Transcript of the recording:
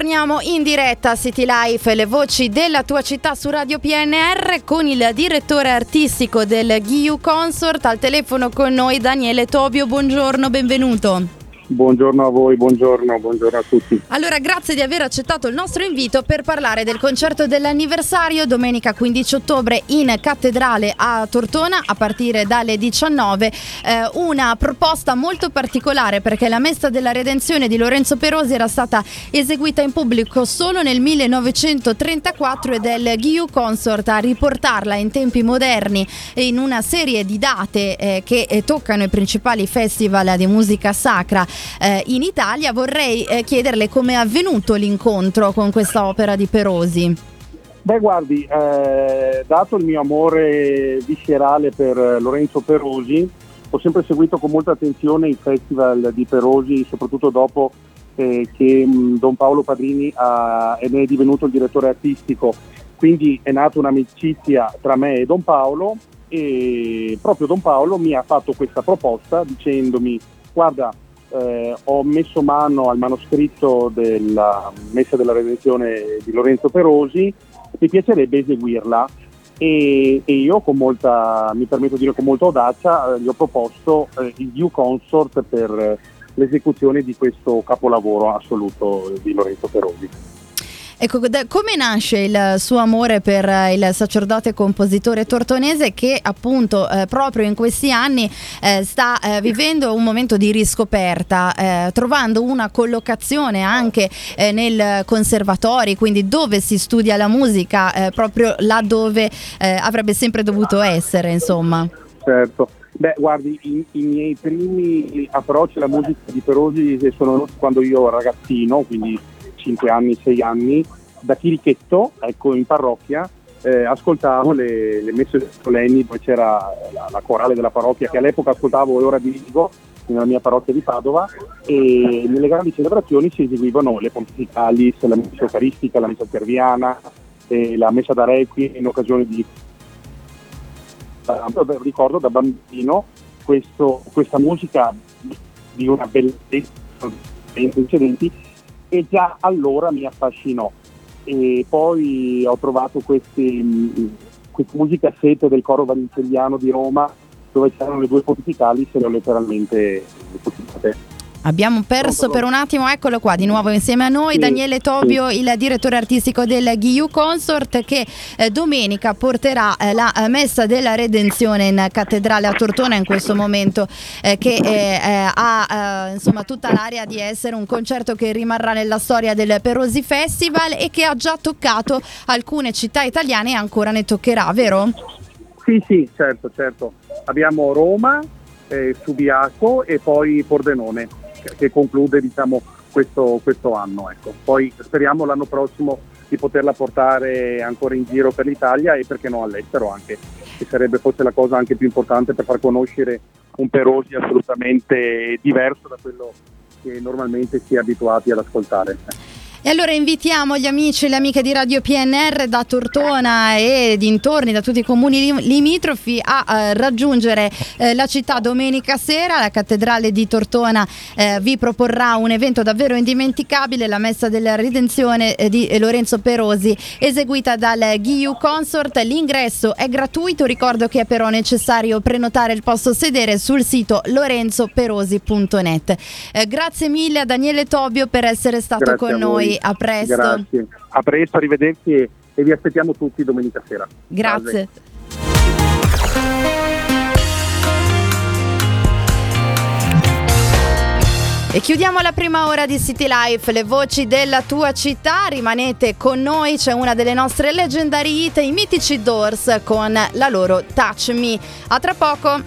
torniamo in diretta a City Life, le voci della tua città su Radio PNR con il direttore artistico del Ghiu Consort al telefono con noi Daniele Tobio. Buongiorno, benvenuto. Buongiorno a voi, buongiorno, buongiorno a tutti. Allora, grazie di aver accettato il nostro invito per parlare del concerto dell'anniversario domenica 15 ottobre in cattedrale a Tortona a partire dalle 19. Eh, una proposta molto particolare perché la messa della redenzione di Lorenzo Perosi era stata eseguita in pubblico solo nel 1934 ed è il Ghiu Consort a riportarla in tempi moderni in una serie di date eh, che toccano i principali festival di musica sacra eh, in Italia. Vorrei eh, chiederle come è avvenuto l'incontro con questa opera di Perosi. Beh, guardi, eh, dato il mio amore viscerale per Lorenzo Perosi, ho sempre seguito con molta attenzione i festival di Perosi, soprattutto dopo eh, che mh, mm, Don Paolo Padrini ha, ne è divenuto il direttore artistico. Quindi è nata un'amicizia tra me e Don Paolo e proprio Don Paolo mi ha fatto questa proposta dicendomi guarda eh, ho messo mano al manoscritto della Messa della Redenzione di Lorenzo Perosi, mi piacerebbe eseguirla e, e io con molta, mi permetto di dire con molta audacia, eh, gli ho proposto eh, il View Consort per l'esecuzione di questo capolavoro assoluto di Lorenzo Perosi. Ecco, come nasce il suo amore per eh, il sacerdote compositore tortonese che appunto eh, proprio in questi anni eh, sta eh, vivendo un momento di riscoperta, eh, trovando una collocazione anche eh, nel conservatori, quindi dove si studia la musica, proprio là dove avrebbe sempre dovuto essere, insomma. Certo. Beh, guardi, i, i, miei primi approcci alla musica di Perosi sono quando io ero ragazzino, quindi 5 anni, 6 anni, da Chirichetto, ecco, in parrocchia, eh, ascoltavo le, le, messe solenni dove c'era la, la, corale della parrocchia che all'epoca ascoltavo e ora dirigo nella mia parrocchia di Padova e nelle grandi celebrazioni si eseguivano le pontificalis, la messa eucaristica, la messa serviana, eh, la messa da requiem in occasione di... Ricordo da bambino questo, questa musica di una bellezza precedenti e già allora mi affascinò. E poi ho trovato questi, musica sete del coro valenzelliano di Roma dove c'erano le due pontificali se le ho letteralmente pubblicate. Abbiamo perso per un attimo, eccolo qua di nuovo insieme a noi, sì, Daniele Tobio, sì. il direttore artistico del Ghiu Consort che eh, domenica porterà eh, la eh, messa della redenzione in cattedrale a Tortona in questo momento eh, che eh, eh, ha insomma tutta l'aria di essere un concerto che rimarrà nella storia del Perosi Festival e che ha già toccato alcune città italiane e ancora ne toccherà, vero? Sì, sì, certo, certo. Abbiamo Roma, Subiaco e poi Pordenone che conclude diciamo, questo, questo, anno. Ecco. Poi speriamo l'anno prossimo di poterla portare ancora in giro per l'Italia e perché no all'estero anche, che sarebbe forse la cosa anche più importante per far conoscere un Perosi assolutamente diverso da quello che normalmente si è abituati ad ascoltare. E allora invitiamo gli amici e le amiche di Radio PNR da Tortona e dintorni, da tutti i comuni limitrofi a eh, raggiungere eh, la città domenica sera. La cattedrale di Tortona eh, vi proporrà un evento davvero indimenticabile, la messa della redenzione eh, di Lorenzo Perosi eseguita dal Ghiu Consort. L'ingresso è gratuito, ricordo che è però necessario prenotare il posto sedere sul sito lorenzoperosi.net. Eh, grazie mille a Daniele Tobio per essere stato grazie con noi a presto. Grazie. A presto, arrivederci e, e vi aspettiamo tutti domenica sera. Grazie. E chiudiamo la prima ora di City Life, le voci della tua città. Rimanete con noi, c'è una delle nostre leggendary hit, i mitici Doors con la loro Touch Me. A tra poco.